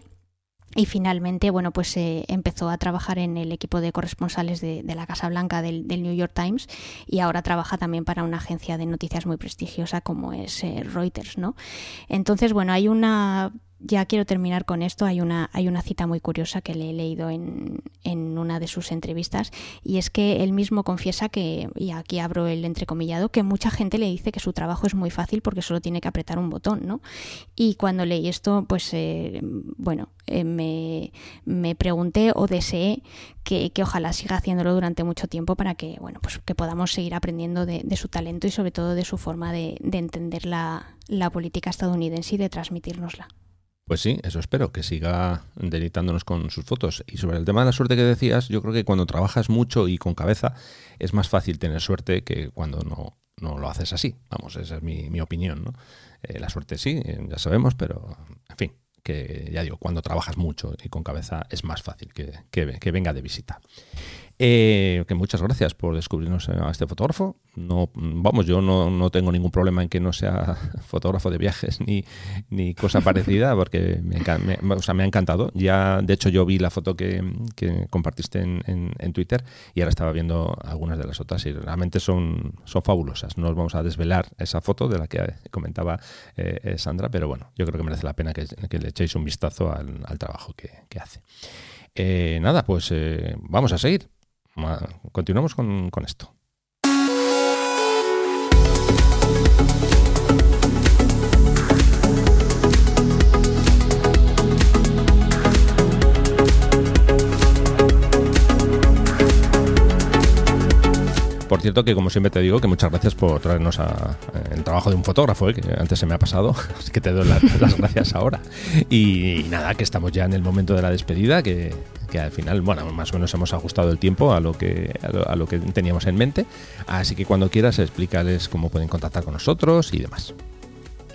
y finalmente, bueno, pues eh, empezó a trabajar en el equipo de corresponsales de, la Casa Blanca del, New York Times y ahora trabaja también para una agencia de noticias muy prestigiosa como es eh, Reuters, ¿no? Entonces, bueno, hay una ya quiero terminar con esto. Hay una, hay una cita muy curiosa que le he leído en, en, una de sus entrevistas y es que él mismo confiesa que, y aquí abro el entrecomillado, que mucha gente le dice que su trabajo es muy fácil porque solo tiene que apretar un botón, ¿no? Y cuando leí esto, pues eh, bueno, eh, me, me, pregunté o deseé que, que, ojalá siga haciéndolo durante mucho tiempo para que, bueno, pues que podamos seguir aprendiendo de, de su talento y sobre todo de su forma de, de entender la, la política estadounidense y de transmitírnosla. Pues sí, eso espero, que siga deleitándonos con sus fotos. Y sobre el tema de la suerte que decías, yo creo que cuando trabajas mucho y con cabeza es más fácil tener suerte que cuando no, no lo haces así. Vamos, esa es mi, mi opinión. ¿no? Eh, la suerte sí, ya sabemos, pero en fin, que ya digo, cuando trabajas mucho y con cabeza es más fácil que, que venga de visita. Eh, que muchas gracias por descubrirnos a este fotógrafo. No, vamos, yo no, tengo ningún problema en que no sea [laughs] fotógrafo de viajes ni, ni cosa [laughs] parecida, porque me, ha encantado. Ya, de hecho, yo vi la foto que, compartiste en, Twitter y ahora estaba viendo algunas de las otras y realmente son, son fabulosas. No os vamos a desvelar esa foto de la que comentaba eh, Sandra, pero bueno, yo creo que merece la pena que, le echéis un vistazo al, trabajo que, hace. Eh, nada, pues vamos a seguir continuamos con, con esto. Por cierto, que como siempre te digo, que muchas gracias por traernos a, el trabajo de un fotógrafo, ¿eh? que antes se me ha pasado, [laughs] así que te doy [laughs] las, gracias ahora. Y, nada, que estamos ya en el momento de la despedida, que, al final, bueno, más o menos hemos ajustado el tiempo a lo que, a lo, que teníamos en mente. Así que cuando quieras, explícales cómo pueden contactar con nosotros y demás.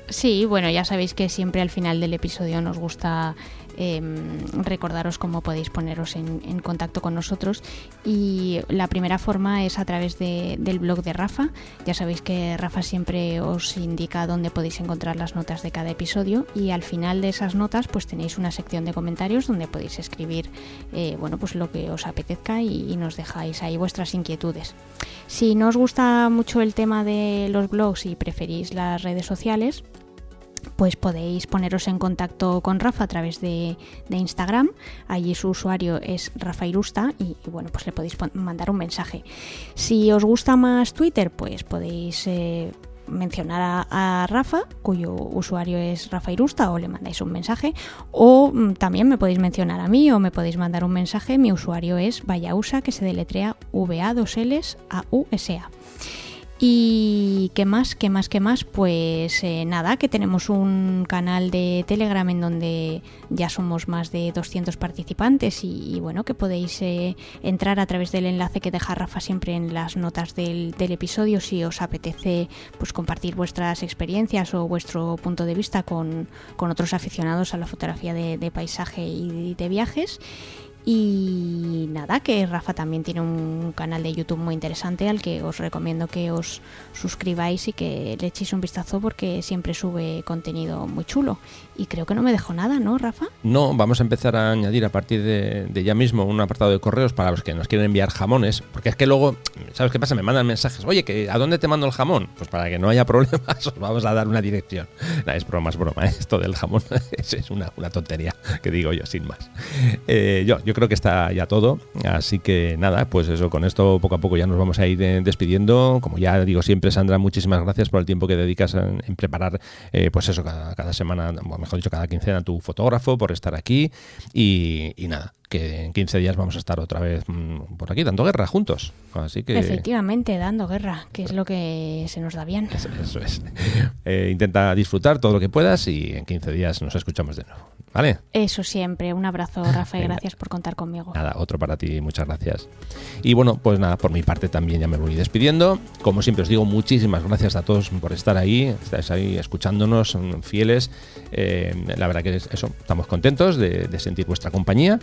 Sí, bueno, ya sabéis que siempre al final del episodio nos gusta Em, recordaros cómo podéis poneros en, contacto con nosotros y la primera forma es a través del blog de Rafa. Ya sabéis que Rafa siempre os indica dónde podéis encontrar las notas de cada episodio y al final de esas notas pues tenéis una sección de comentarios donde podéis escribir eh, bueno pues lo que os apetezca y nos dejáis ahí vuestras inquietudes. Si no os gusta mucho el tema de los blogs y preferís las redes sociales, pues podéis poneros en contacto con Rafa a través de, Instagram. Allí su usuario es Rafa Irusta y, bueno, pues le podéis mandar un mensaje. Si os gusta más Twitter, pues podéis eh, mencionar a, Rafa, cuyo usuario es Rafa Irusta, o le mandáis un mensaje. O mm, también me podéis mencionar a mí o me podéis mandar un mensaje. Mi usuario es Vayausa, que se deletrea V-A-2-Ls-A-U-S-A. Y qué más, qué más, qué más, pues eh, nada, que tenemos un canal de Telegram en donde ya somos más de 200 participantes y, bueno, que podéis eh, entrar a través del enlace que deja Rafa siempre en las notas del, episodio si os apetece pues compartir vuestras experiencias o vuestro punto de vista con, otros aficionados a la fotografía de paisaje y de viajes. Y nada, que Rafa también tiene un canal de YouTube muy interesante al que os recomiendo que os suscribáis y que le echéis un vistazo porque siempre sube contenido muy chulo. Y creo que no me dejo nada, ¿no, Rafa? No, vamos a empezar a añadir a partir de, ya mismo un apartado de correos para los que nos quieren enviar jamones, porque es que luego, ¿sabes qué pasa? Me mandan mensajes, oye, que ¿a dónde te mando el jamón? Pues para que no haya [laughs] problemas, os vamos a dar una dirección. es broma, es broma, ¿eh? esto del jamón [laughs] es, una, tontería que digo yo, sin más. Eh, yo, yo creo que está ya todo. Así que nada, pues eso, con esto poco a poco ya nos vamos a ir eh, despidiendo. Como ya digo siempre, Sandra, muchísimas gracias por el tiempo que dedicas en, preparar, eh, pues eso, cada, cada, semana, o mejor dicho, cada quincena tu fotógrafo, por estar aquí. Y, nada, que en 15 días vamos a estar otra vez mm, por aquí dando guerra juntos. Así que efectivamente dando guerra, que es lo que se nos da bien. Eso, es. [laughs] Eh, intenta disfrutar todo lo que puedas y en 15 días nos escuchamos de nuevo. ¿Vale? Eso siempre. Un abrazo, [laughs] Rafa, y gracias por contar conmigo. Nada, otro para ti, muchas gracias. Y bueno, pues nada, por mi parte también ya me voy despidiendo. Como siempre os digo, muchísimas gracias a todos por estar ahí, estáis ahí escuchándonos, son fieles. Eh, la verdad que es eso, estamos contentos de, sentir vuestra compañía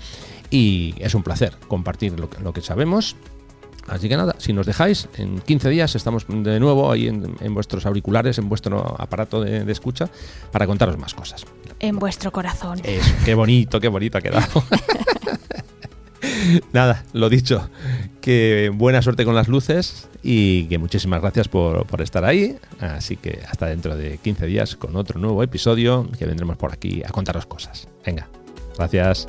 y es un placer compartir lo que, lo que sabemos Así que nada, si nos dejáis, en 15 días estamos de nuevo ahí en, vuestros auriculares, en vuestro aparato de, escucha, para contaros más cosas. En vuestro corazón. Eso, qué bonito, qué bonito ha quedado. [laughs] nada, lo dicho, que buena suerte con las luces y que muchísimas gracias por, por estar ahí. Así que hasta dentro de 15 días con otro nuevo episodio que vendremos por aquí a contaros cosas. Venga, gracias.